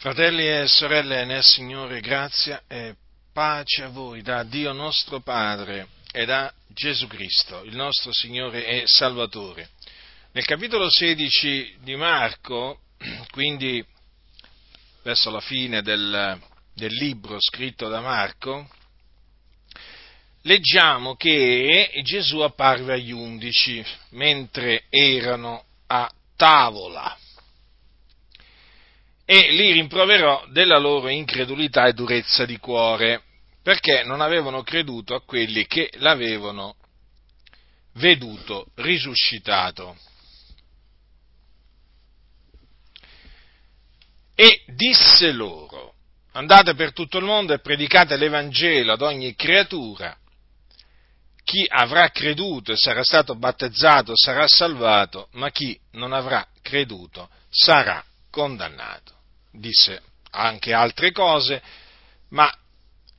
Fratelli e sorelle nel Signore, grazia e pace a voi da Dio nostro Padre e da Gesù Cristo, il nostro Signore e Salvatore. Nel capitolo 16 di Marco, quindi verso la fine del, del libro scritto da Marco, leggiamo che Gesù apparve agli undici mentre erano a tavola e li rimproverò della loro incredulità e durezza di cuore, perché non avevano creduto a quelli che l'avevano veduto risuscitato. E disse loro, andate per tutto il mondo e predicate l'Evangelo ad ogni creatura, chi avrà creduto e sarà stato battezzato sarà salvato, ma chi non avrà creduto sarà condannato disse anche altre cose, ma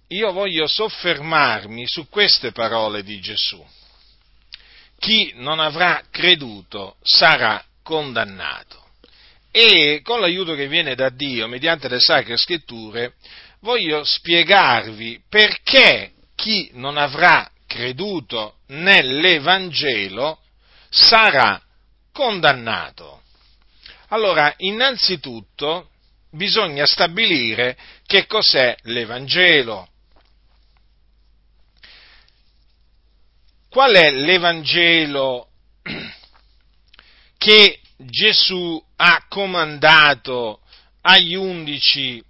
io voglio soffermarmi su queste parole di Gesù. Chi non avrà creduto sarà condannato. E con l'aiuto che viene da Dio, mediante le sacre scritture, voglio spiegarvi perché chi non avrà creduto nell'Evangelo sarà condannato. Allora, innanzitutto, bisogna stabilire che cos'è l'Evangelo. Qual è l'Evangelo che Gesù ha comandato agli undici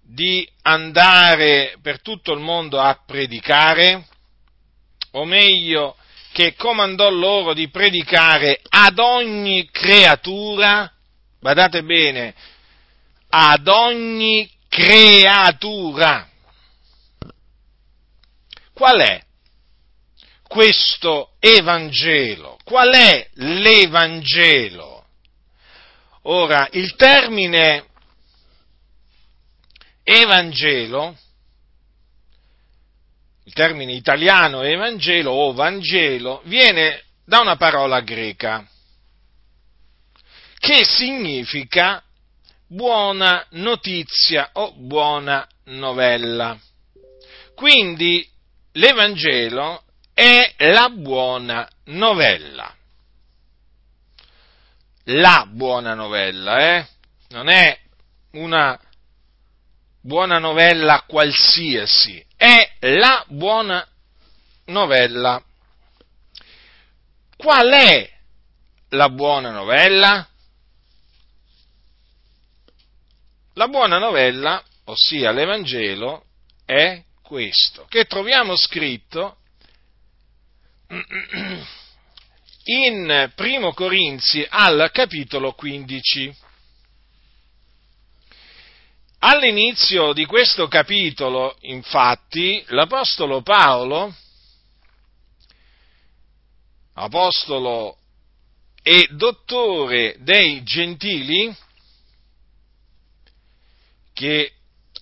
di andare per tutto il mondo a predicare? O meglio, che comandò loro di predicare ad ogni creatura? Badate bene, ad ogni creatura. Qual è questo Evangelo? Qual è l'Evangelo? Ora, il termine Evangelo, il termine italiano Evangelo o Vangelo, viene da una parola greca che significa buona notizia o buona novella. Quindi l'Evangelo è la buona novella. La buona novella, eh? Non è una buona novella qualsiasi, è la buona novella. Qual è la buona novella? La buona novella, ossia l'Evangelo, è questo, che troviamo scritto in Primo Corinzi al capitolo 15. All'inizio di questo capitolo, infatti, l'Apostolo Paolo, apostolo e dottore dei gentili, che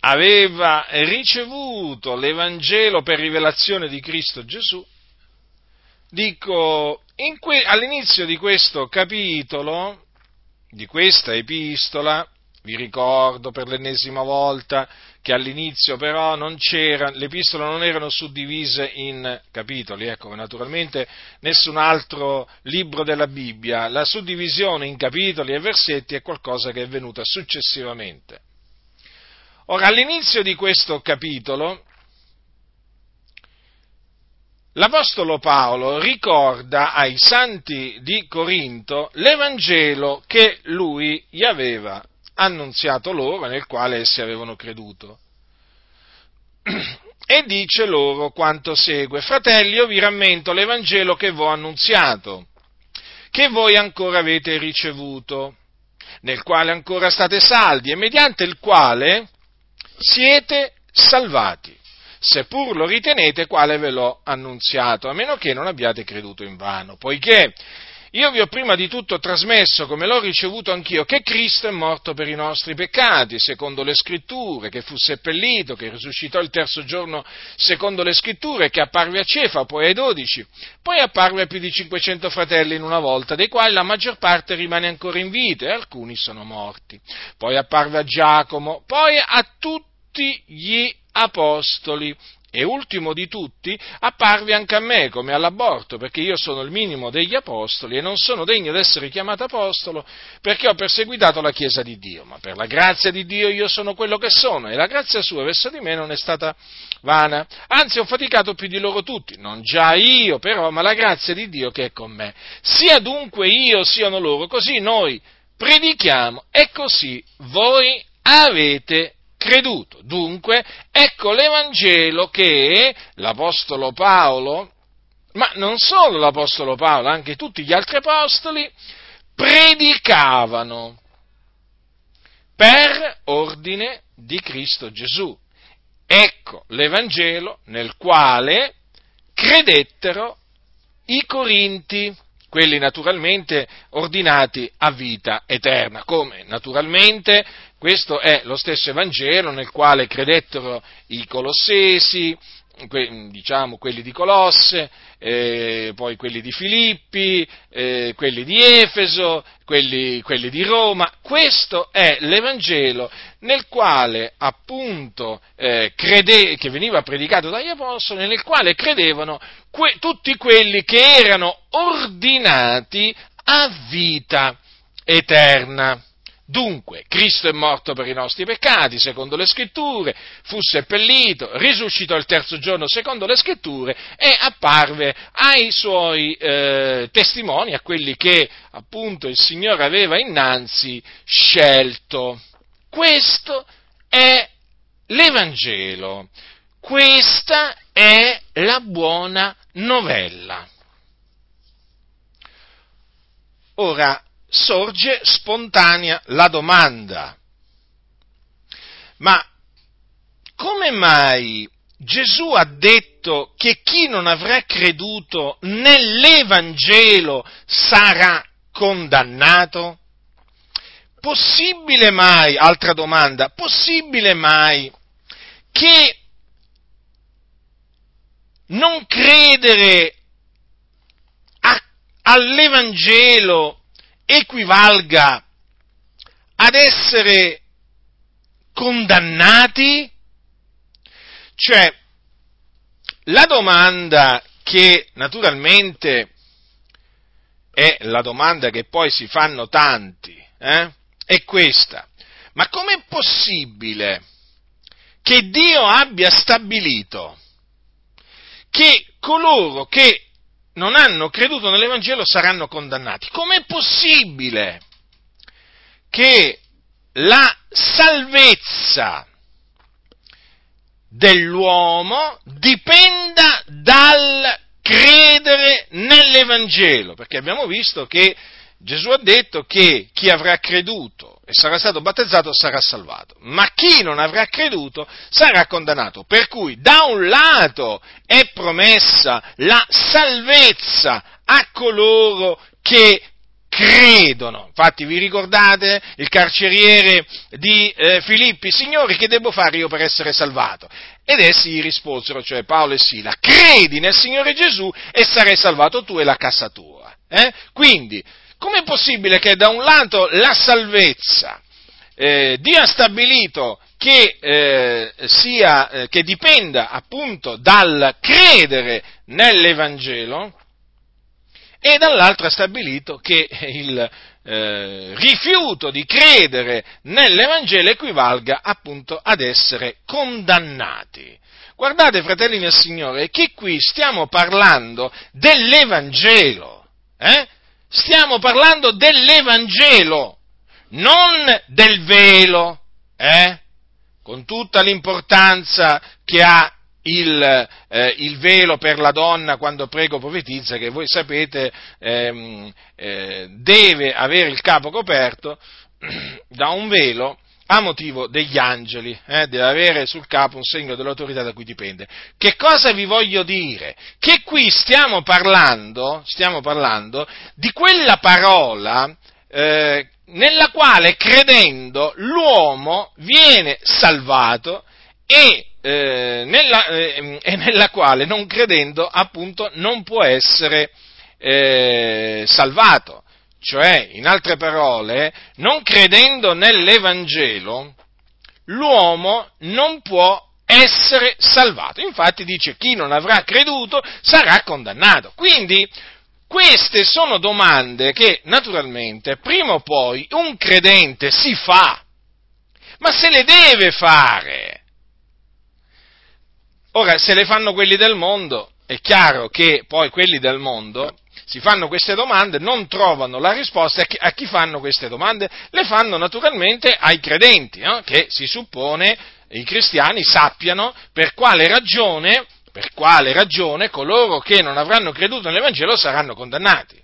aveva ricevuto l'Evangelo per rivelazione di Cristo Gesù, dico, que- all'inizio di questo capitolo, di questa epistola, vi ricordo per l'ennesima volta che all'inizio però non c'era, le epistole non erano suddivise in capitoli, ecco, naturalmente nessun altro libro della Bibbia, la suddivisione in capitoli e versetti è qualcosa che è venuta successivamente. Ora, all'inizio di questo capitolo, l'Apostolo Paolo ricorda ai santi di Corinto l'Evangelo che lui gli aveva annunziato loro, nel quale essi avevano creduto. E dice loro quanto segue, fratelli, io vi rammento l'Evangelo che vi ho annunziato, che voi ancora avete ricevuto, nel quale ancora state saldi e mediante il quale siete salvati, seppur lo ritenete quale ve l'ho annunziato, a meno che non abbiate creduto in vano, poiché io vi ho prima di tutto trasmesso, come l'ho ricevuto anch'io, che Cristo è morto per i nostri peccati, secondo le scritture, che fu seppellito, che risuscitò il terzo giorno secondo le scritture, che apparve a Cefa, poi ai dodici, poi apparve a più di 500 fratelli in una volta, dei quali la maggior parte rimane ancora in vita e alcuni sono morti. Poi apparve a Giacomo, poi a tutti gli apostoli. E ultimo di tutti, apparve anche a me come all'aborto, perché io sono il minimo degli apostoli e non sono degno di essere chiamato apostolo perché ho perseguitato la Chiesa di Dio, ma per la grazia di Dio io sono quello che sono e la grazia sua verso di me non è stata vana, anzi ho faticato più di loro tutti, non già io però, ma la grazia di Dio che è con me. Sia dunque io, siano loro, così noi predichiamo e così voi avete creduto. Dunque, ecco l'Evangelo che l'Apostolo Paolo, ma non solo l'Apostolo Paolo, anche tutti gli altri Apostoli, predicavano per ordine di Cristo Gesù. Ecco l'Evangelo nel quale credettero i Corinti quelli naturalmente ordinati a vita eterna, come naturalmente questo è lo stesso Evangelo nel quale credettero i Colossesi, diciamo quelli di Colosse, eh, poi quelli di Filippi, eh, quelli di Efeso, quelli, quelli, di Roma. Questo è l'Evangelo nel quale appunto eh, crede, che veniva predicato dagli Apostoli, nel quale credevano que, tutti quelli che erano ordinati a vita eterna. Dunque, Cristo è morto per i nostri peccati, secondo le scritture, fu seppellito, risuscitò il terzo giorno, secondo le scritture, e apparve ai suoi eh, testimoni, a quelli che appunto il Signore aveva innanzi scelto. Questo è l'Evangelo, questa è la buona novella. Ora, sorge spontanea la domanda, ma come mai Gesù ha detto che chi non avrà creduto nell'Evangelo sarà condannato? Possibile mai, altra domanda, possibile mai che non credere a, all'Evangelo equivalga ad essere condannati? Cioè, la domanda che naturalmente è la domanda che poi si fanno tanti, eh, è questa. Ma com'è possibile che Dio abbia stabilito che coloro che non hanno creduto nell'Evangelo saranno condannati. Com'è possibile che la salvezza dell'uomo dipenda dal credere nell'Evangelo? Perché abbiamo visto che Gesù ha detto che chi avrà creduto e sarà stato battezzato sarà salvato, ma chi non avrà creduto sarà condannato. Per cui da un lato è promessa la salvezza a coloro che credono. Infatti vi ricordate il carceriere di eh, Filippi, signori che devo fare io per essere salvato? Ed essi gli risposero, cioè Paolo e Sila, credi nel Signore Gesù e sarai salvato tu e la casa tua. Eh? Quindi Com'è possibile che da un lato la salvezza eh, Dio ha stabilito che, eh, sia, eh, che dipenda appunto dal credere nell'Evangelo e dall'altro ha stabilito che il eh, rifiuto di credere nell'Evangelo equivalga appunto ad essere condannati. Guardate, fratelli del Signore, che qui stiamo parlando dell'Evangelo. Eh? Stiamo parlando dell'Evangelo, non del velo, eh? con tutta l'importanza che ha il, eh, il, velo per la donna quando prego profetizza, che voi sapete ehm, eh, deve avere il capo coperto da un velo a motivo degli angeli, eh, deve avere sul capo un segno dell'autorità da cui dipende. Che cosa vi voglio dire? Che qui stiamo parlando, stiamo parlando di quella parola eh, nella quale credendo l'uomo viene salvato e, eh, nella, eh, e nella quale non credendo appunto non può essere eh, salvato. Cioè, in altre parole, non credendo nell'Evangelo, l'uomo non può essere salvato. Infatti dice chi non avrà creduto sarà condannato. Quindi queste sono domande che naturalmente prima o poi un credente si fa, ma se le deve fare. Ora, se le fanno quelli del mondo, è chiaro che poi quelli del mondo si fanno queste domande, non trovano la risposta a chi fanno queste domande, le fanno naturalmente ai credenti, no? che si suppone i cristiani sappiano per quale ragione, per quale ragione coloro che non avranno creduto nell'Evangelo saranno condannati.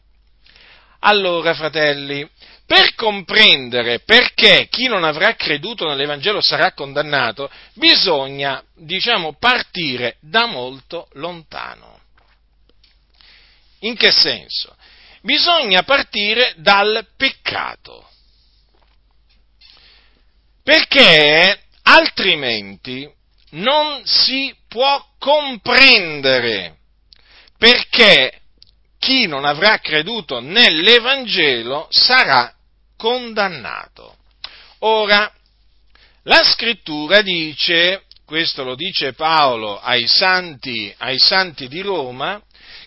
Allora, fratelli, per comprendere perché chi non avrà creduto nell'Evangelo sarà condannato, bisogna, diciamo, partire da molto lontano. In che senso? Bisogna partire dal peccato. Perché altrimenti non si può comprendere perché chi non avrà creduto nell'Evangelo sarà condannato. Ora, la scrittura dice, questo lo dice Paolo ai santi, ai santi di Roma,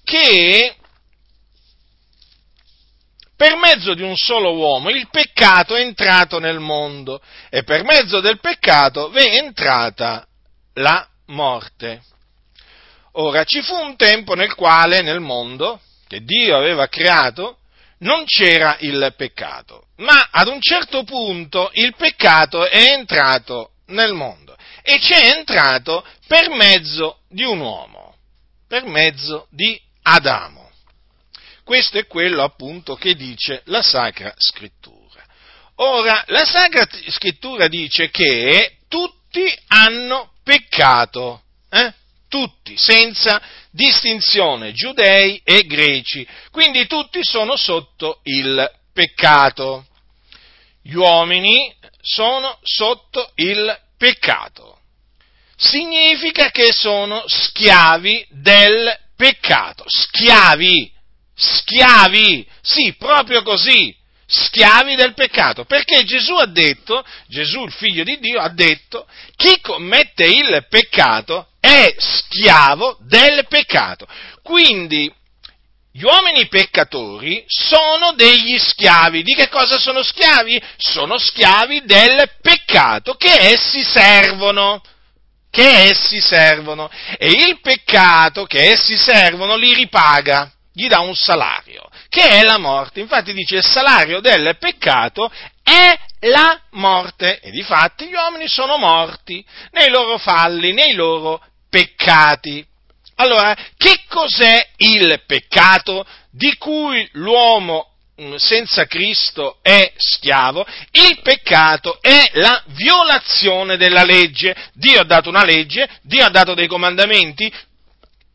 che per mezzo di un solo uomo il peccato è entrato nel mondo e per mezzo del peccato è entrata la morte. Ora, ci fu un tempo nel quale nel mondo, che Dio aveva creato, non c'era il peccato, ma ad un certo punto il peccato è entrato nel mondo e c'è entrato per mezzo di un uomo, per mezzo di Adamo. Questo è quello appunto che dice la Sacra Scrittura. Ora, la Sacra Scrittura dice che tutti hanno peccato, eh? tutti, senza distinzione, giudei e greci, quindi tutti sono sotto il peccato. Gli uomini sono sotto il peccato. Significa che sono schiavi del peccato, schiavi schiavi, sì, proprio così, schiavi del peccato, perché Gesù ha detto, Gesù il figlio di Dio ha detto, chi commette il peccato è schiavo del peccato. Quindi gli uomini peccatori sono degli schiavi. Di che cosa sono schiavi? Sono schiavi del peccato che essi servono. Che essi servono. E il peccato che essi servono li ripaga gli dà un salario, che è la morte. Infatti dice il salario del peccato è la morte. E difatti gli uomini sono morti nei loro falli, nei loro peccati. Allora, che cos'è il peccato di cui l'uomo senza Cristo è schiavo, il peccato è la violazione della legge. Dio ha dato una legge, Dio ha dato dei comandamenti.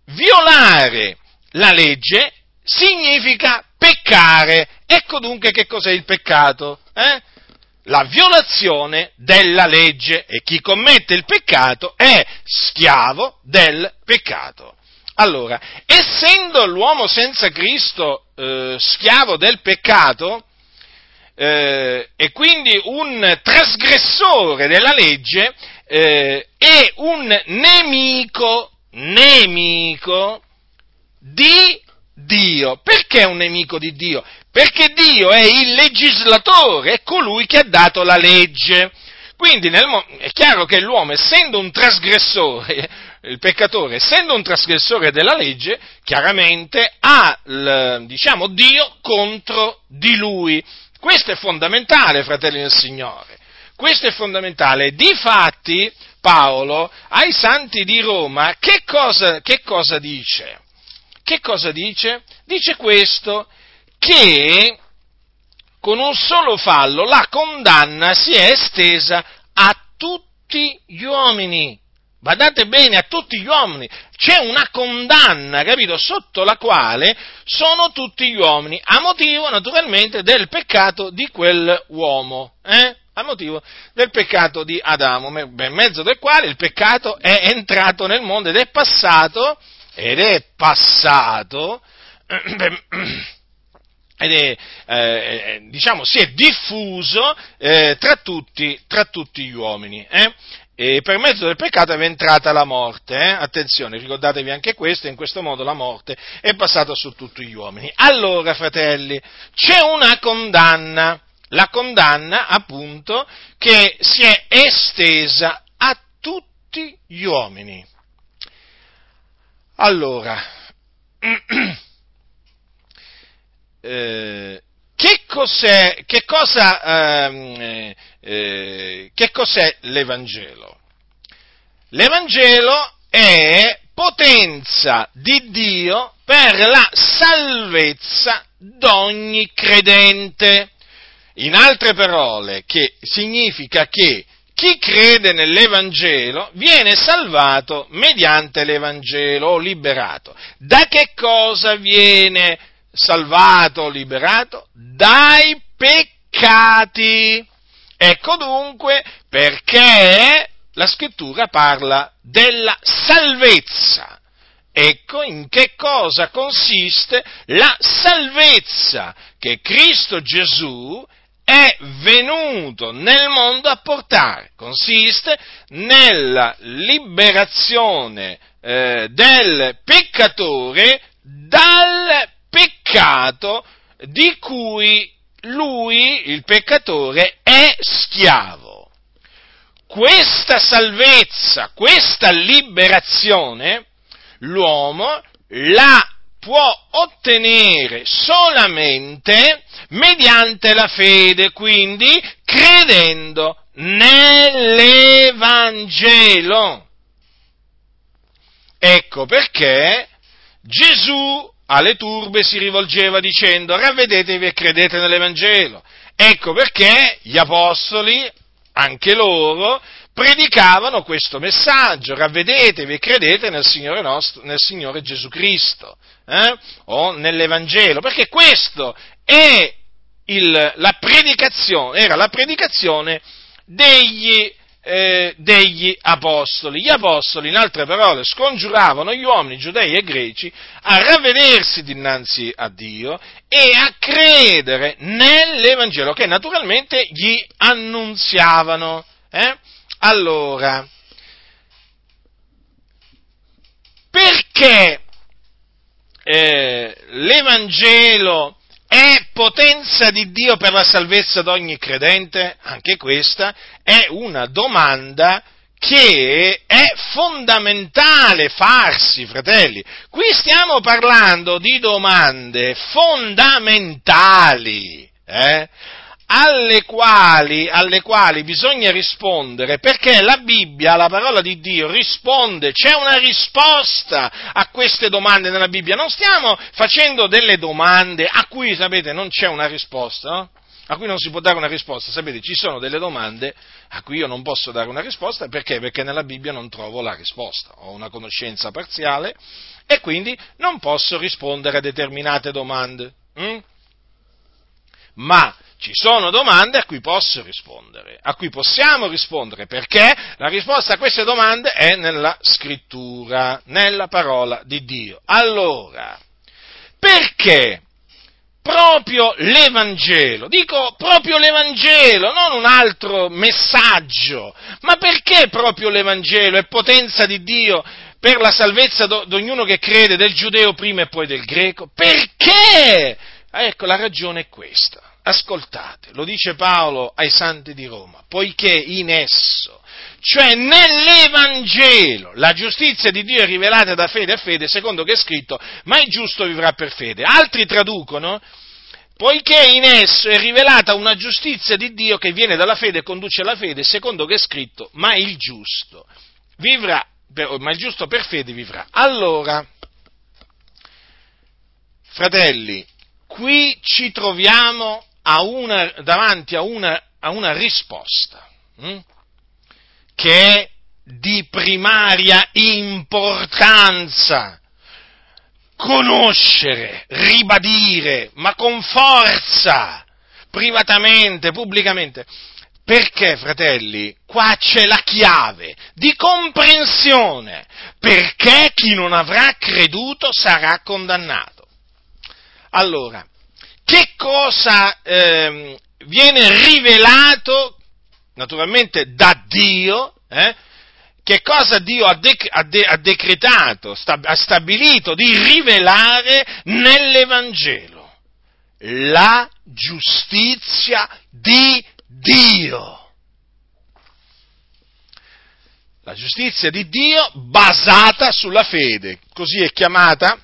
Violare la legge significa peccare. Ecco dunque che cos'è il peccato. Eh? La violazione della legge e chi commette il peccato è schiavo del peccato. Allora, essendo l'uomo senza Cristo eh, schiavo del peccato, eh, e quindi un trasgressore della legge, eh, è un nemico, nemico di Dio. Perché un nemico di Dio? Perché Dio è il legislatore, è colui che ha dato la legge. Quindi nel, è chiaro che l'uomo, essendo un trasgressore, il peccatore, essendo un trasgressore della legge, chiaramente ha, diciamo, Dio contro di lui. Questo è fondamentale, fratelli del Signore. Questo è fondamentale. Difatti, Paolo ai santi di Roma che cosa, che cosa dice? Che cosa dice? Dice questo, che con un solo fallo la condanna si è estesa a tutti gli uomini. Badate bene, a tutti gli uomini. C'è una condanna, capito? Sotto la quale sono tutti gli uomini, a motivo naturalmente del peccato di quell'uomo. Eh? a motivo del peccato di Adamo, per mezzo del quale il peccato è entrato nel mondo ed è passato, ed è passato, ed è, eh, diciamo, si è diffuso eh, tra, tutti, tra, tutti, gli uomini. Eh? E per mezzo del peccato è entrata la morte. Eh? Attenzione, ricordatevi anche questo, in questo modo la morte è passata su tutti gli uomini. Allora, fratelli, c'è una condanna la condanna appunto che si è estesa a tutti gli uomini. Allora, eh, che cos'è, che, cosa, eh, eh, che cos'è l'Evangelo? L'Evangelo è potenza di Dio per la salvezza d'ogni credente. In altre parole, che significa che chi crede nell'Evangelo viene salvato mediante l'Evangelo o liberato. Da che cosa viene salvato liberato? Dai peccati. Ecco dunque perché la scrittura parla della salvezza. Ecco in che cosa consiste la salvezza che Cristo Gesù è venuto nel mondo a portare. Consiste nella liberazione eh, del peccatore dal peccato di cui lui, il peccatore, è schiavo. Questa salvezza, questa liberazione, l'uomo la può ottenere solamente mediante la fede, quindi credendo nell'Evangelo. Ecco perché Gesù alle turbe si rivolgeva dicendo ravvedetevi e credete nell'Evangelo. Ecco perché gli apostoli, anche loro, predicavano questo messaggio, ravvedetevi e credete nel Signore, nostro, nel Signore Gesù Cristo, eh? o nell'Evangelo, perché questo il, la era la predicazione degli, eh, degli apostoli. Gli apostoli, in altre parole, scongiuravano gli uomini giudei e greci a ravvedersi dinanzi a Dio e a credere nell'Evangelo che naturalmente gli annunziavano. Eh? Allora, perché eh, l'Evangelo è potenza di Dio per la salvezza di ogni credente? Anche questa è una domanda che è fondamentale farsi, fratelli. Qui stiamo parlando di domande fondamentali. Eh? Alle quali, alle quali bisogna rispondere, perché la Bibbia, la parola di Dio, risponde, c'è una risposta a queste domande nella Bibbia. Non stiamo facendo delle domande a cui, sapete, non c'è una risposta, no? a cui non si può dare una risposta. Sapete, ci sono delle domande a cui io non posso dare una risposta, perché? Perché nella Bibbia non trovo la risposta, ho una conoscenza parziale e quindi non posso rispondere a determinate domande. Hm? Ma ci sono domande a cui posso rispondere, a cui possiamo rispondere, perché la risposta a queste domande è nella scrittura, nella parola di Dio. Allora, perché proprio l'Evangelo? Dico proprio l'Evangelo, non un altro messaggio, ma perché proprio l'Evangelo è potenza di Dio per la salvezza di ognuno che crede, del giudeo prima e poi del greco? Perché? Ecco, la ragione è questa ascoltate, lo dice Paolo ai santi di Roma, poiché in esso, cioè nell'Evangelo, la giustizia di Dio è rivelata da fede a fede, secondo che è scritto, ma il giusto vivrà per fede. Altri traducono, poiché in esso è rivelata una giustizia di Dio che viene dalla fede e conduce alla fede, secondo che è scritto, ma il giusto vivrà, ma il giusto per fede vivrà. Allora, fratelli, qui ci troviamo a una, davanti a una, a una risposta hm? che è di primaria importanza. Conoscere, ribadire, ma con forza, privatamente, pubblicamente. Perché, fratelli, qua c'è la chiave di comprensione, perché chi non avrà creduto sarà condannato. Allora, che cosa eh, viene rivelato, naturalmente, da Dio, eh, che cosa Dio ha, de- ha, de- ha decretato, stab- ha stabilito di rivelare nell'Evangelo? La giustizia di Dio. La giustizia di Dio basata sulla fede, così è chiamata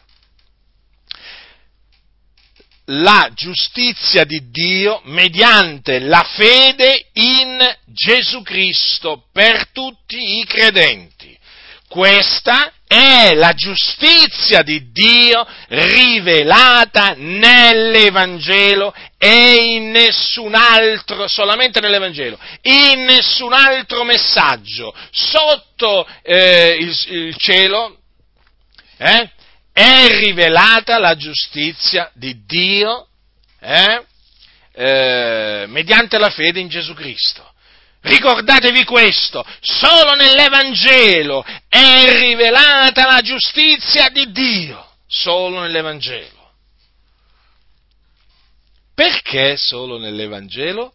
la giustizia di Dio mediante la fede in Gesù Cristo per tutti i credenti. Questa è la giustizia di Dio rivelata nell'Evangelo e in nessun altro, solamente nell'Evangelo, in nessun altro messaggio sotto eh, il, il, cielo eh, è rivelata la giustizia di Dio eh, eh, mediante la fede in Gesù Cristo. Ricordatevi questo, solo nell'Evangelo è rivelata la giustizia di Dio, solo nell'Evangelo. Perché solo nell'Evangelo?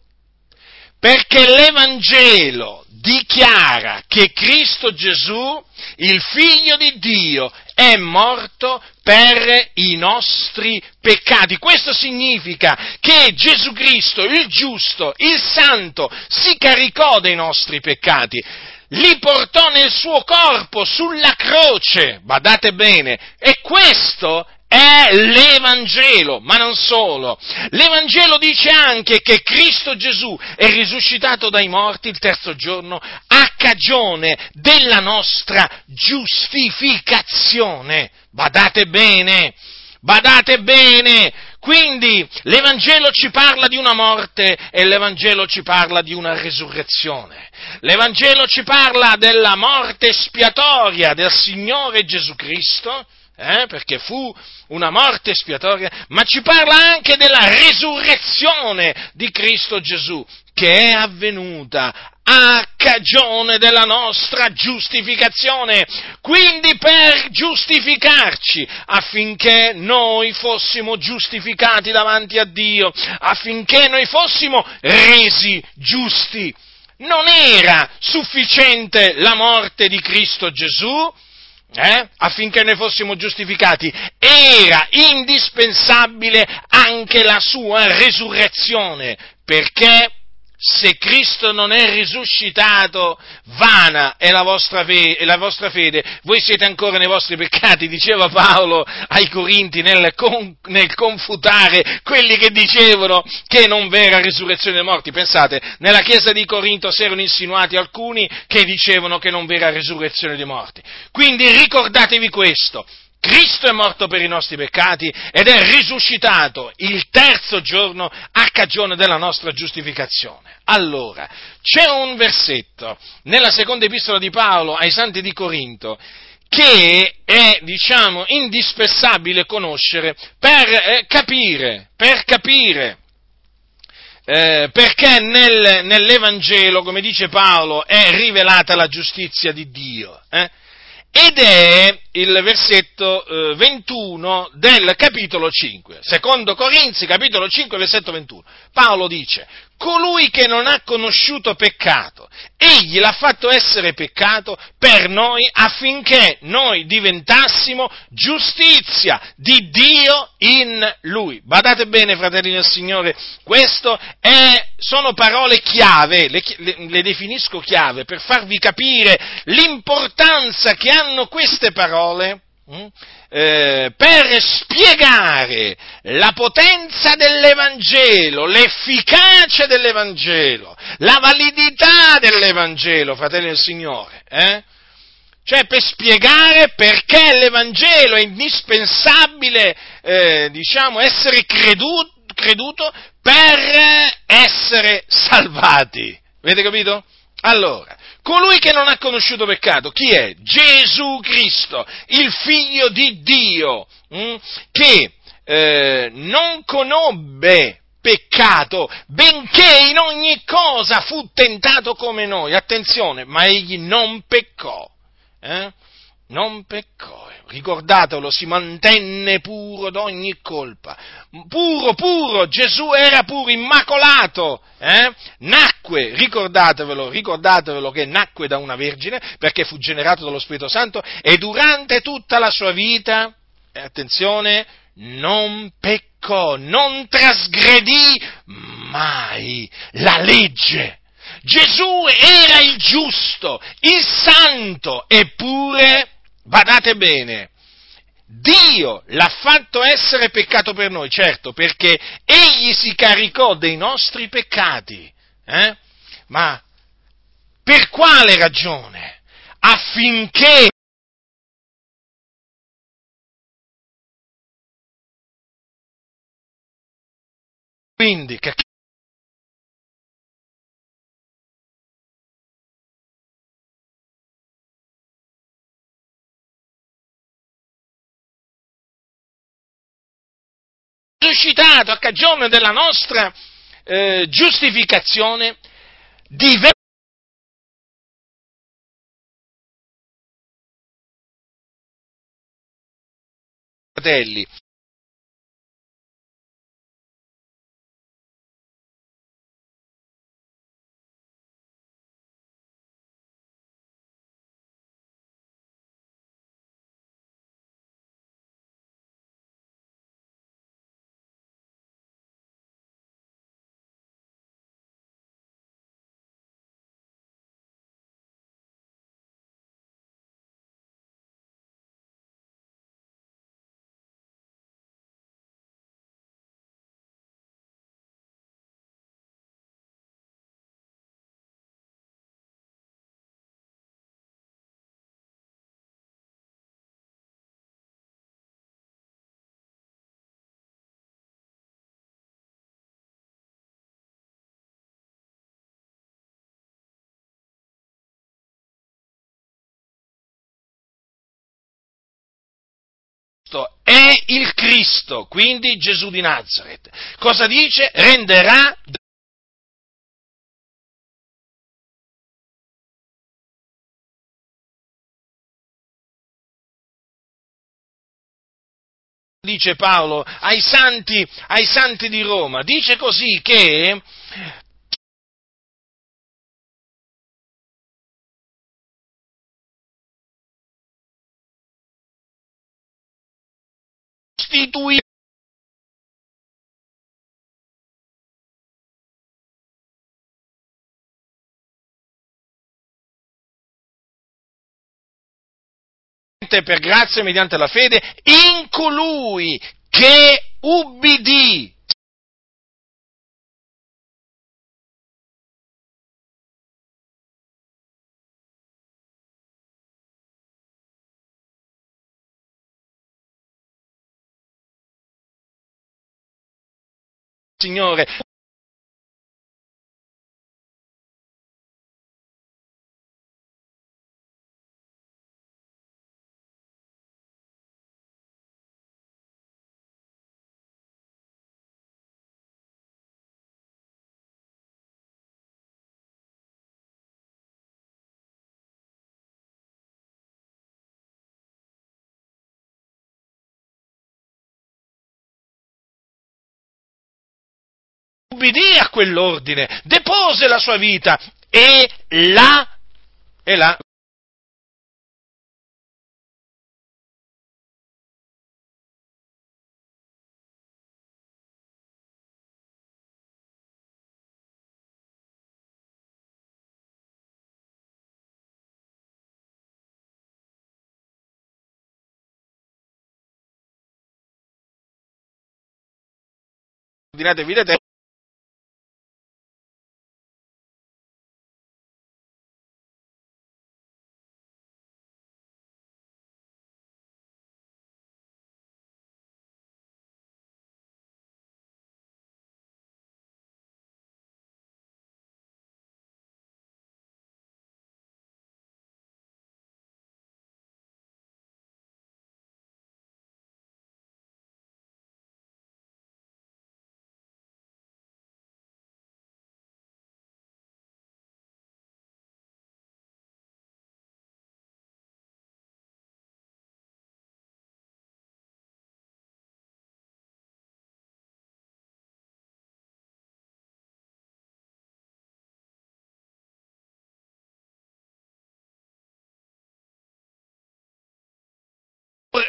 Perché l'Evangelo dichiara che Cristo Gesù, il figlio di Dio, è morto per i nostri peccati. Questo significa che Gesù Cristo, il giusto, il santo, si caricò dei nostri peccati li portò nel suo corpo sulla croce, badate bene, e questo è l'Evangelo, ma non solo. L'Evangelo dice anche che Cristo Gesù è risuscitato dai morti il terzo giorno a cagione della nostra giustificazione. Badate bene, badate bene. Quindi l'Evangelo ci parla di una morte e l'Evangelo ci parla di una risurrezione. L'Evangelo ci parla della morte spiatoria del Signore Gesù Cristo eh, perché fu una morte espiatoria, ma ci parla anche della resurrezione di Cristo Gesù, che è avvenuta a cagione della nostra giustificazione, quindi per giustificarci, affinché noi fossimo giustificati davanti a Dio, affinché noi fossimo resi giusti. Non era sufficiente la morte di Cristo Gesù, eh, affinché noi fossimo giustificati, era indispensabile anche la sua resurrezione, perché se Cristo non è risuscitato, vana è la, vostra fe- è la vostra fede, voi siete ancora nei vostri peccati, diceva Paolo ai Corinti nel, con- nel confutare quelli che dicevano che non v'era risurrezione dei morti. Pensate, nella chiesa di Corinto si erano insinuati alcuni che dicevano che non v'era risurrezione dei morti. Quindi ricordatevi questo, Cristo è morto per i nostri peccati ed è risuscitato il terzo giorno a cagione della nostra giustificazione. Allora, c'è un versetto nella seconda epistola di Paolo ai santi di Corinto che è, diciamo, indispensabile conoscere per eh, capire, per capire eh, perché nel, nell'Evangelo, come dice Paolo, è rivelata la giustizia di Dio. Eh? Ed è il versetto eh, 21 del capitolo 5, secondo Corinzi, capitolo 5, versetto 21. Paolo dice, colui che non ha conosciuto peccato, egli l'ha fatto essere peccato per noi affinché noi diventassimo giustizia di Dio in lui. Badate bene, fratelli del Signore, questo è, sono parole chiave, le, le, le definisco chiave per farvi capire l'importanza che hanno queste parole hm, eh, per spiegare la potenza dell'Evangelo, l'efficacia dell'Evangelo, la validità dell'Evangelo, fratelli del Signore. Eh? Cioè per spiegare perché l'Evangelo è indispensabile, eh, diciamo, essere creduto creduto per essere salvati. Avete capito? Allora, colui che non ha conosciuto peccato, chi è? Gesù Cristo, il figlio di Dio, mh, hm, che eh, non conobbe peccato, benché in ogni cosa fu tentato come noi. Attenzione, ma egli non peccò. Eh? Non peccò, ricordatelo, si mantenne puro d'ogni colpa. Puro, puro, Gesù era puro, immacolato. Eh? Nacque, ricordatevelo, ricordatevelo che nacque da una vergine perché fu generato dallo Spirito Santo e durante tutta la sua vita, attenzione, non peccò, non trasgredì mai la legge. Gesù era il giusto, il santo, eppure, badate bene, Dio l'ha fatto essere peccato per noi, certo, perché Egli si caricò dei nostri peccati. Eh? Ma per quale ragione? Affinché Quindi, che suscitato a cagione della nostra eh, giustificazione di fratelli, è il Cristo, quindi Gesù di Nazareth. Cosa dice? Renderà dice Paolo ai santi, ai santi di Roma, dice così che sostituire per grazia mediante la fede in colui che ubbidì Signore. Ubbidì a quell'ordine, depose la sua vita e la, e la ordinate vita lo,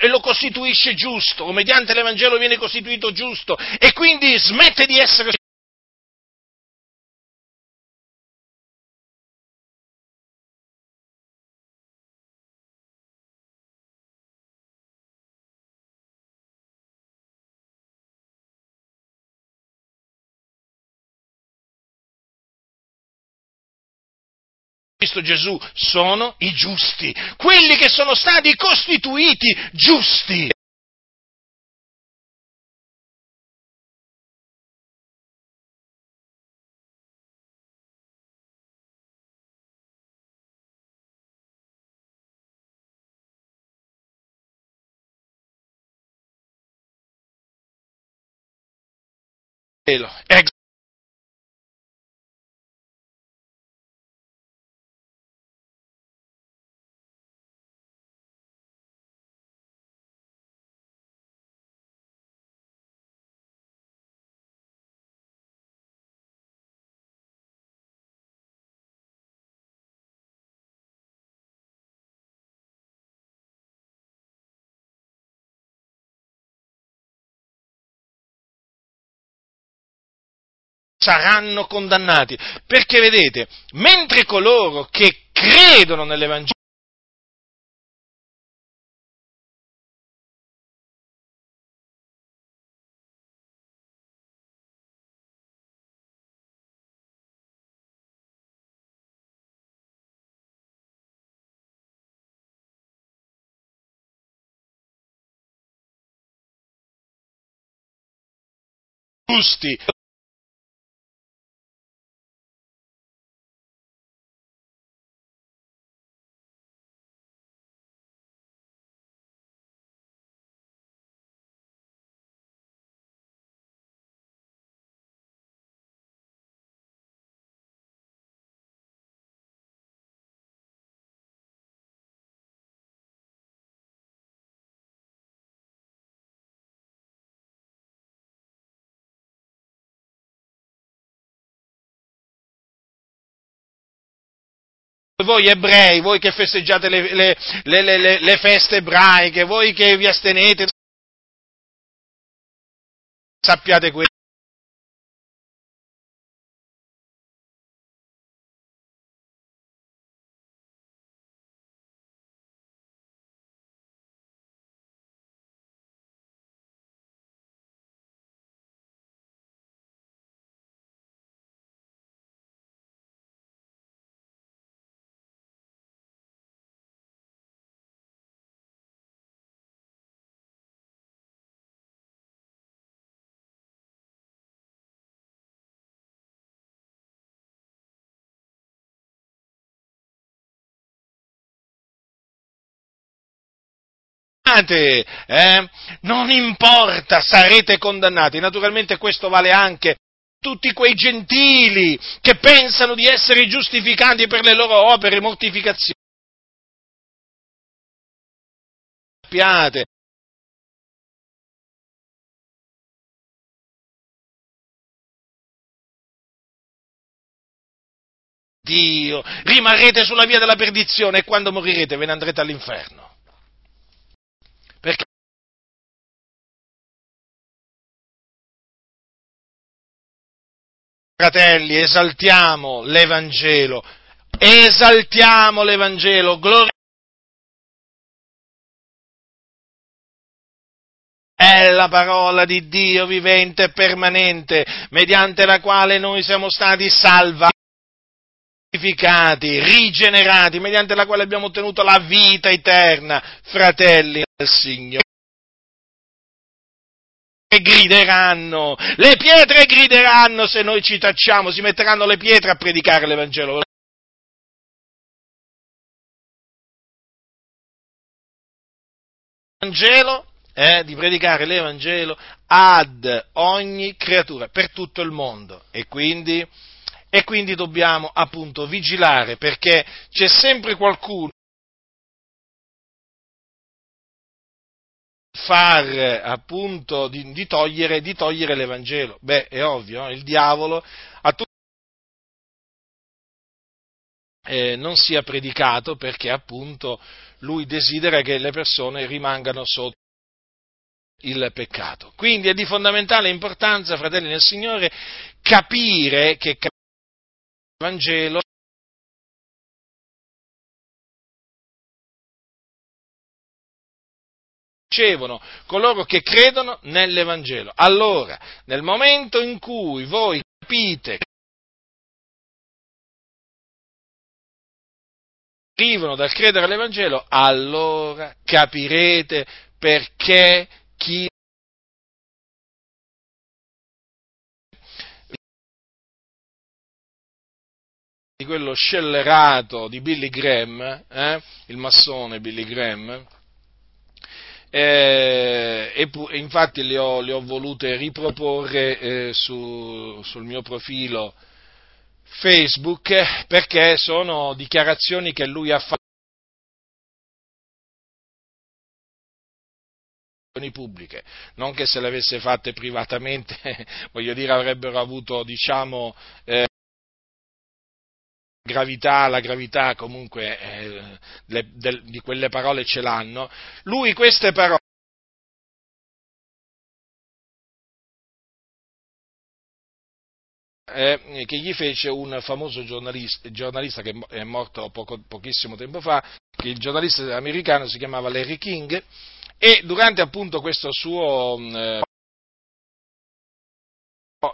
e lo costituisce giusto, o mediante l'Evangelo viene costituito giusto, e quindi smette di essere Cristo Gesù sono i giusti, quelli che sono stati costituiti giusti. Ex saranno condannati. Perché vedete, mentre coloro che credono nell'Evangelo giusti, voi ebrei, voi che festeggiate le, le, le, le, feste ebraiche, voi che vi astenete, sappiate questo. Eh? non importa, sarete condannati. Naturalmente questo vale anche tutti quei gentili che pensano di essere giustificati per le loro opere mortificazioni. Sappiate Dio, rimarrete sulla via della perdizione e quando morirete ve ne andrete all'inferno. Fratelli, esaltiamo l'Evangelo, esaltiamo l'Evangelo, gloria è la parola di Dio vivente e permanente, mediante la quale noi siamo stati salvati rigenerati, mediante la quale abbiamo ottenuto la vita eterna, fratelli del Signore. Grideranno, le pietre grideranno se noi ci tacciamo, si metteranno le pietre a predicare l'Evangelo. L'Evangelo è di predicare l'Evangelo ad ogni creatura, per tutto il mondo. E quindi e quindi dobbiamo appunto vigilare perché c'è sempre qualcuno far appunto di, di, togliere, di, togliere, l'Evangelo. Beh, è ovvio, il diavolo ha, tu- eh, non sia predicato perché appunto lui desidera che le persone rimangano sotto il peccato. Quindi è di fondamentale importanza, fratelli nel Signore, capire che il Vangelo ricevono coloro che credono nell'Evangelo. Allora, nel momento in cui voi capite che arrivano dal credere all'Evangelo, allora capirete perché chi di quello scellerato di Billy Graham, eh, il massone Billy Graham, eh, e, infatti le ho, le ho, volute riproporre eh, su, sul mio profilo Facebook perché sono dichiarazioni che lui ha fatto pubbliche, non che se le avesse fatte privatamente, voglio dire, avrebbero avuto, diciamo, eh, gravità, la gravità comunque eh, le, de, di quelle parole ce l'hanno, lui queste parole eh, che gli fece un famoso giornalista, giornalista che è morto poco, pochissimo tempo fa, che il giornalista americano si chiamava Larry King, e durante appunto questo suo eh,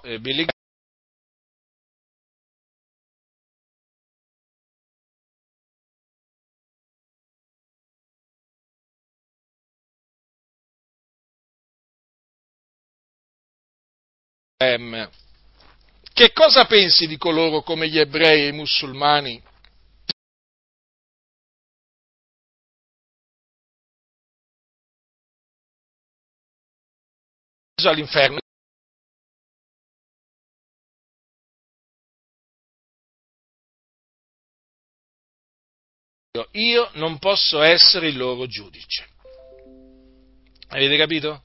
eh Billy Che cosa pensi di coloro come gli ebrei e i musulmani? all'inferno. Io non posso essere il loro giudice. Avete capito?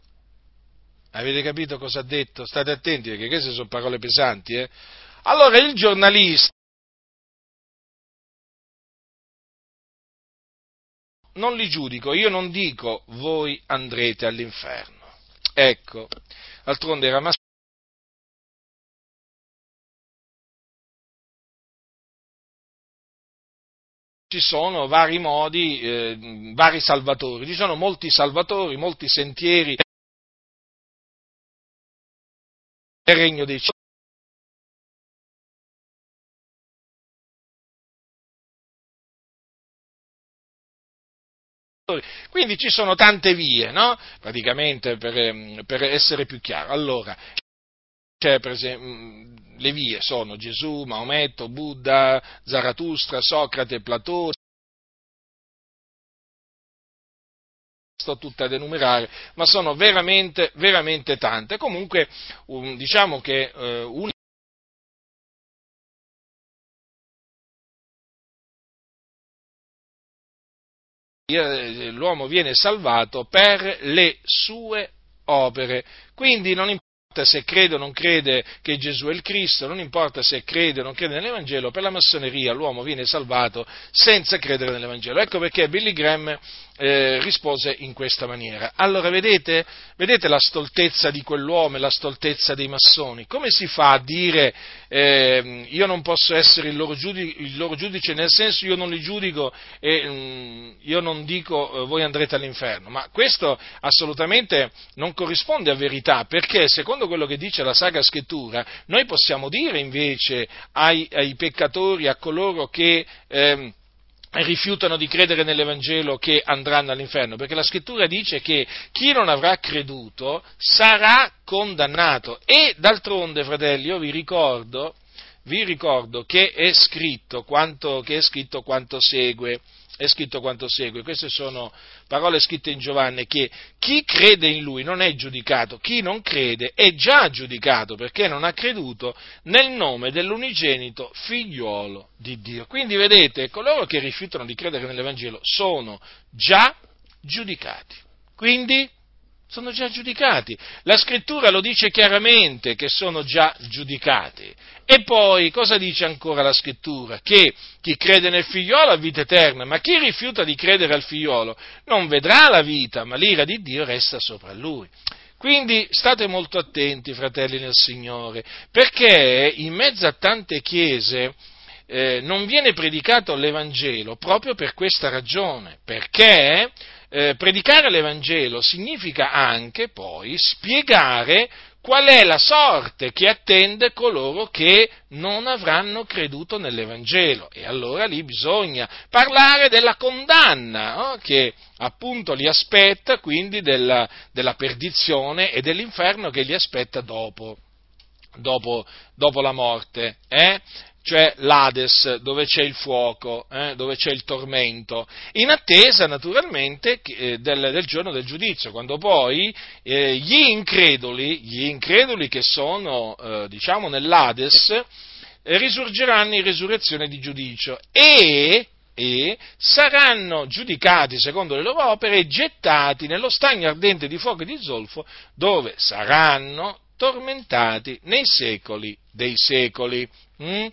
Avete capito cosa ha detto? State attenti perché queste sono parole pesanti. Eh? Allora il giornalista non li giudico, io non dico voi andrete all'inferno. Ecco, d'altronde era maschio. Ci sono vari modi, eh, vari salvatori, ci sono molti salvatori, molti sentieri nel regno dei cieli. Quindi ci sono tante vie, no? Praticamente per, ehm, per essere più chiaro. Allora, per esempio, mm, le vie sono Gesù, Maometto, Buddha, Zarathustra, Socrate, Platone. Sto tutte ad enumerare, ma sono veramente, veramente tante. Comunque, um, diciamo che eh, una Eh, l'uomo viene salvato per le sue opere. Quindi non importa se crede o non crede che Gesù è il Cristo, non importa se crede o non crede nell'Evangelo, per la massoneria l'uomo viene salvato senza credere nell'Evangelo. Ecco perché Billy Graham eh, rispose in questa maniera. Allora vedete, vedete la stoltezza di quell'uomo e la stoltezza dei massoni? Come si fa a dire eh, io non posso essere il loro, giudice, il loro, giudice, nel senso io non li giudico e mh, mm, io non dico eh, voi andrete all'inferno? Ma questo assolutamente non corrisponde a verità, perché secondo quello che dice la Sacra Scrittura, noi possiamo dire invece ai, ai peccatori, a coloro che eh, rifiutano di credere nell'Evangelo che andranno all'inferno, perché la scrittura dice che chi non avrà creduto sarà condannato. E d'altronde, fratelli, io vi ricordo, vi ricordo che è scritto quanto, che è scritto quanto segue è scritto quanto segue. Queste sono parole scritte in Giovanni che chi crede in lui non è giudicato, chi non crede è già giudicato perché non ha creduto nel nome dell'unigenito figliuolo di Dio. Quindi vedete, coloro che rifiutano di credere nell'Evangelo sono già giudicati. Quindi sono già giudicati. La scrittura lo dice chiaramente che sono già giudicati. E poi cosa dice ancora la scrittura? Che chi crede nel figliolo ha vita eterna, ma chi rifiuta di credere al figliolo non vedrà la vita, ma l'ira di Dio resta sopra lui. Quindi state molto attenti, fratelli nel Signore, perché in mezzo a tante chiese eh, non viene predicato l'Evangelo proprio per questa ragione, perché eh, predicare l'Evangelo significa anche poi spiegare qual è la sorte che attende coloro che non avranno creduto nell'Evangelo. E allora lì bisogna parlare della condanna no? che appunto li aspetta, quindi della, della perdizione e dell'inferno che li aspetta dopo. Dopo, dopo, la morte. Eh? Cioè l'Ades, dove c'è il fuoco, eh, dove c'è il tormento, in attesa naturalmente eh, del, del, giorno del giudizio, quando poi eh, gli increduli, gli increduli che sono, eh, diciamo, nell'Ades, risorgeranno in risurrezione di giudizio e, e saranno giudicati secondo le loro opere e gettati nello stagno ardente di fuoco e di zolfo, dove saranno tormentati nei secoli dei secoli. Mm?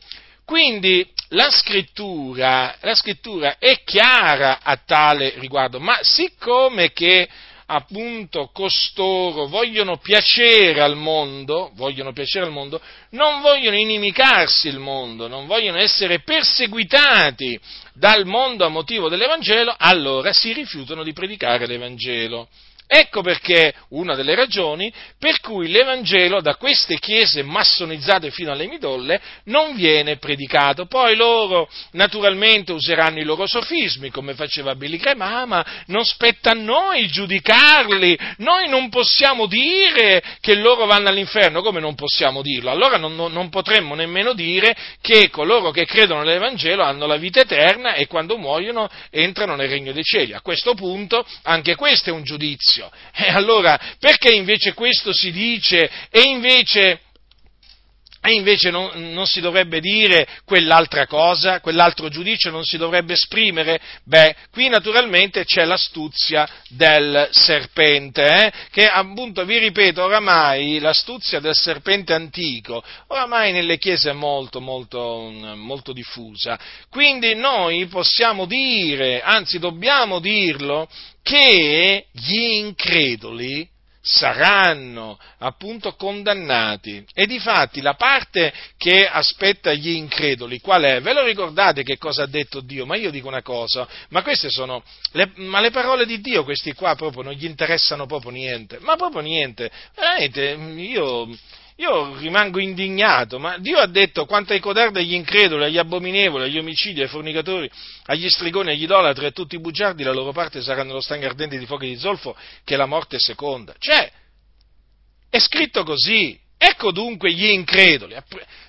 Quindi la scrittura, la scrittura, è chiara a tale riguardo, ma siccome che appunto costoro vogliono piacere al mondo, vogliono piacere al mondo, non vogliono inimicarsi il mondo, non vogliono essere perseguitati dal mondo a motivo dell'Evangelo, allora si rifiutano di predicare l'Evangelo. Ecco perché una delle ragioni per cui l'Evangelo da queste chiese massonizzate fino alle midolle non viene predicato. Poi loro naturalmente useranno i loro sofismi, come faceva Billy Graham, ah, ma non spetta a noi giudicarli, noi non possiamo dire che loro vanno all'inferno, come non possiamo dirlo? Allora non, non, non potremmo nemmeno dire che coloro che credono nell'Evangelo hanno la vita eterna e quando muoiono entrano nel regno dei cieli. A questo punto anche questo è un giudizio giudizio. E allora, perché invece questo si dice e invece, e invece non, non, si dovrebbe dire quell'altra cosa, quell'altro giudizio non si dovrebbe esprimere? Beh, qui naturalmente c'è l'astuzia del serpente, eh? che appunto, vi ripeto, oramai l'astuzia del serpente antico, oramai nelle chiese è molto, molto, molto diffusa. Quindi noi possiamo dire, anzi dobbiamo dirlo, che gli increduli saranno appunto condannati. E difatti la parte che aspetta gli increduli qual è? Ve lo ricordate che cosa ha detto Dio? Ma io dico una cosa, ma queste sono le, ma le parole di Dio, questi qua proprio non gli interessano proprio niente, ma proprio niente. Veramente io io rimango indignato, ma Dio ha detto quanto ai codardi, agli increduli, agli abominevoli, agli omicidi, ai fornicatori, agli strigoni, agli idolatri, a tutti i bugiardi, la loro parte sarà nello stagno ardente di fuoco e di zolfo, che è la morte seconda. Cioè, è scritto così. Ecco dunque gli increduli.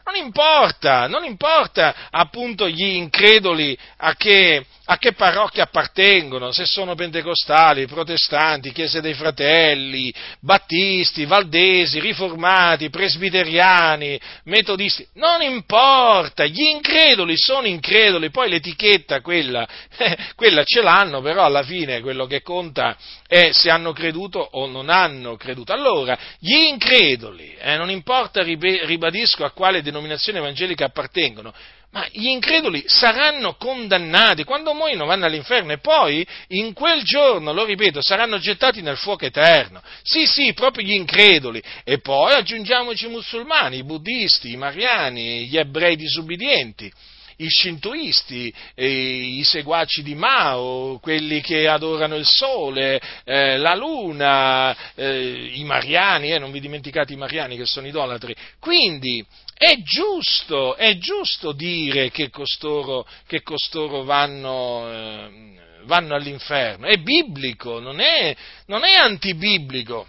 Non importa, non importa appunto gli increduli a che, a che parrocchia appartengono, se sono pentecostali, protestanti, chiese dei fratelli, battisti, valdesi, riformati, presbiteriani, metodisti, non importa, gli increduli sono increduli, poi l'etichetta quella, eh, quella ce l'hanno, però alla fine quello che conta è se hanno creduto o non hanno creduto. Allora, gli increduli, eh, non importa, ribadisco a quale denominazione evangelica appartengono, ma gli increduli saranno condannati, quando muoiono vanno all'inferno e poi in quel giorno, lo ripeto, saranno gettati nel fuoco eterno. Sì, sì, proprio gli increduli. E poi aggiungiamoci i musulmani, i buddisti, i mariani, gli ebrei disubbidienti i shintoisti, i seguaci di Mao, quelli che adorano il sole, eh, la luna, eh, i mariani, eh, non vi dimenticate i mariani che sono idolatri. Quindi è giusto, è giusto dire che costoro, che costoro vanno, eh, vanno, all'inferno, è biblico, non è, non è antibiblico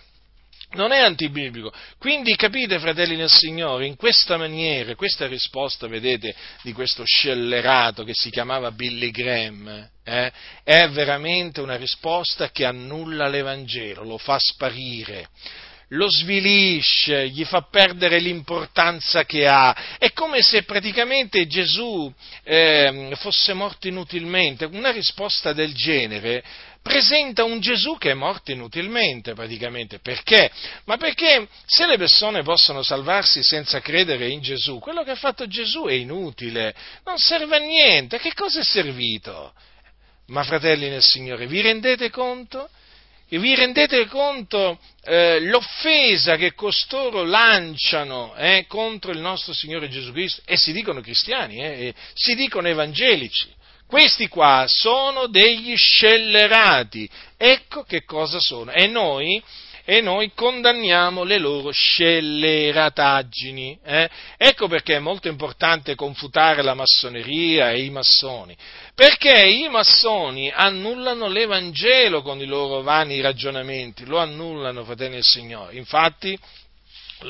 non è antibiblico. Quindi capite, fratelli nel Signore, in questa maniera, questa risposta, vedete, di questo scellerato che si chiamava Billy Graham, eh, è veramente una risposta che annulla l'Evangelo, lo fa sparire lo svilisce, gli fa perdere l'importanza che ha. È come se praticamente Gesù eh, fosse morto inutilmente. Una risposta del genere presenta un Gesù che è morto inutilmente praticamente. Perché? Ma perché se le persone possono salvarsi senza credere in Gesù, quello che ha fatto Gesù è inutile, non serve a niente. Che cosa è servito? Ma fratelli nel Signore, vi rendete conto? Vi rendete conto eh, l'offesa che costoro lanciano eh, contro il nostro Signore Gesù Cristo? E si dicono cristiani, eh, si dicono evangelici. Questi qua sono degli scellerati. Ecco che cosa sono. E noi, e noi condanniamo le loro scellerataggini. Eh? Ecco perché è molto importante confutare la massoneria e i massoni, perché i massoni annullano l'Evangelo con i loro vani ragionamenti, lo annullano, fratelli del Signore. Infatti,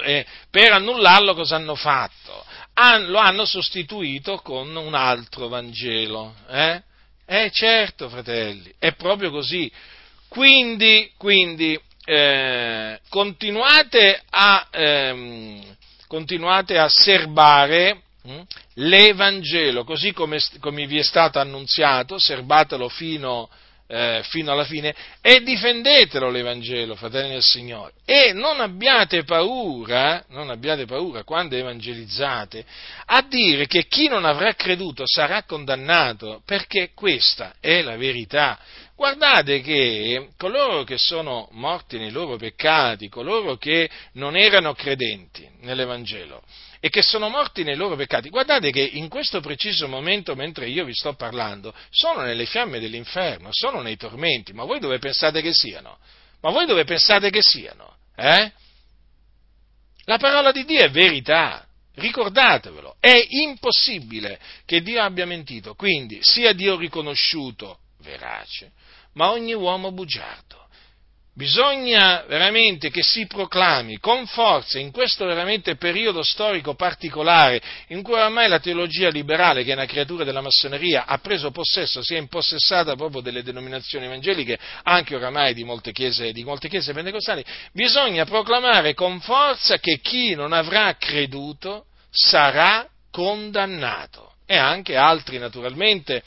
eh, per annullarlo cosa hanno fatto? Han, lo hanno sostituito con un altro Vangelo. Eh? eh certo, fratelli, è proprio così. Quindi, quindi eh, continuate, a, ehm, continuate, a, serbare l'Evangelo, così come, come, vi è stato annunziato, serbatelo fino eh, fino alla fine e difendetelo l'Evangelo, fratelli del Signore. E non abbiate paura, non abbiate paura quando evangelizzate a dire che chi non avrà creduto sarà condannato, perché questa è la verità. Guardate che coloro che sono morti nei loro peccati, coloro che non erano credenti nell'Evangelo, e che sono morti nei loro peccati. Guardate che in questo preciso momento, mentre io vi sto parlando, sono nelle fiamme dell'inferno, sono nei tormenti, ma voi dove pensate che siano? Ma voi dove pensate che siano? Eh? La parola di Dio è verità. Ricordatevelo, è impossibile che Dio abbia mentito, quindi sia Dio riconosciuto verace, ma ogni uomo bugiardo. Bisogna veramente che si proclami con forza in questo veramente periodo storico particolare in cui ormai la teologia liberale, che è una creatura della massoneria, ha preso possesso, si è impossessata proprio delle denominazioni evangeliche, anche oramai di molte chiese, di molte chiese pentecostali, bisogna proclamare con forza che chi non avrà creduto sarà condannato. E anche altri naturalmente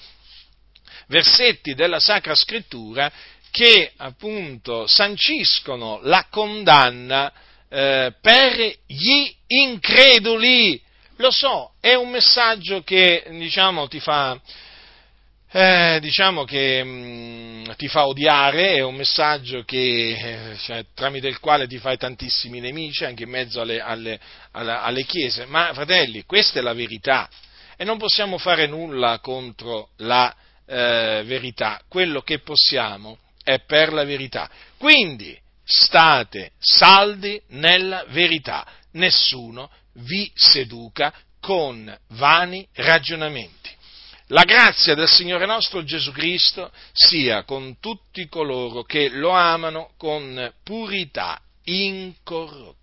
versetti della Sacra Scrittura che appunto sanciscono la condanna eh, per gli increduli. Lo so, è un messaggio che diciamo ti fa, eh, diciamo che mh, mm, ti fa odiare, è un messaggio che, eh, cioè, tramite il quale ti fai tantissimi nemici anche in mezzo alle, alle, alle, alle chiese. Ma fratelli, questa è la verità e non possiamo fare nulla contro la eh, verità. Quello che possiamo è per la verità. Quindi state saldi nella verità, nessuno vi seduca con vani ragionamenti. La grazia del Signore nostro Gesù Cristo sia con tutti coloro che lo amano con purità incorrotta.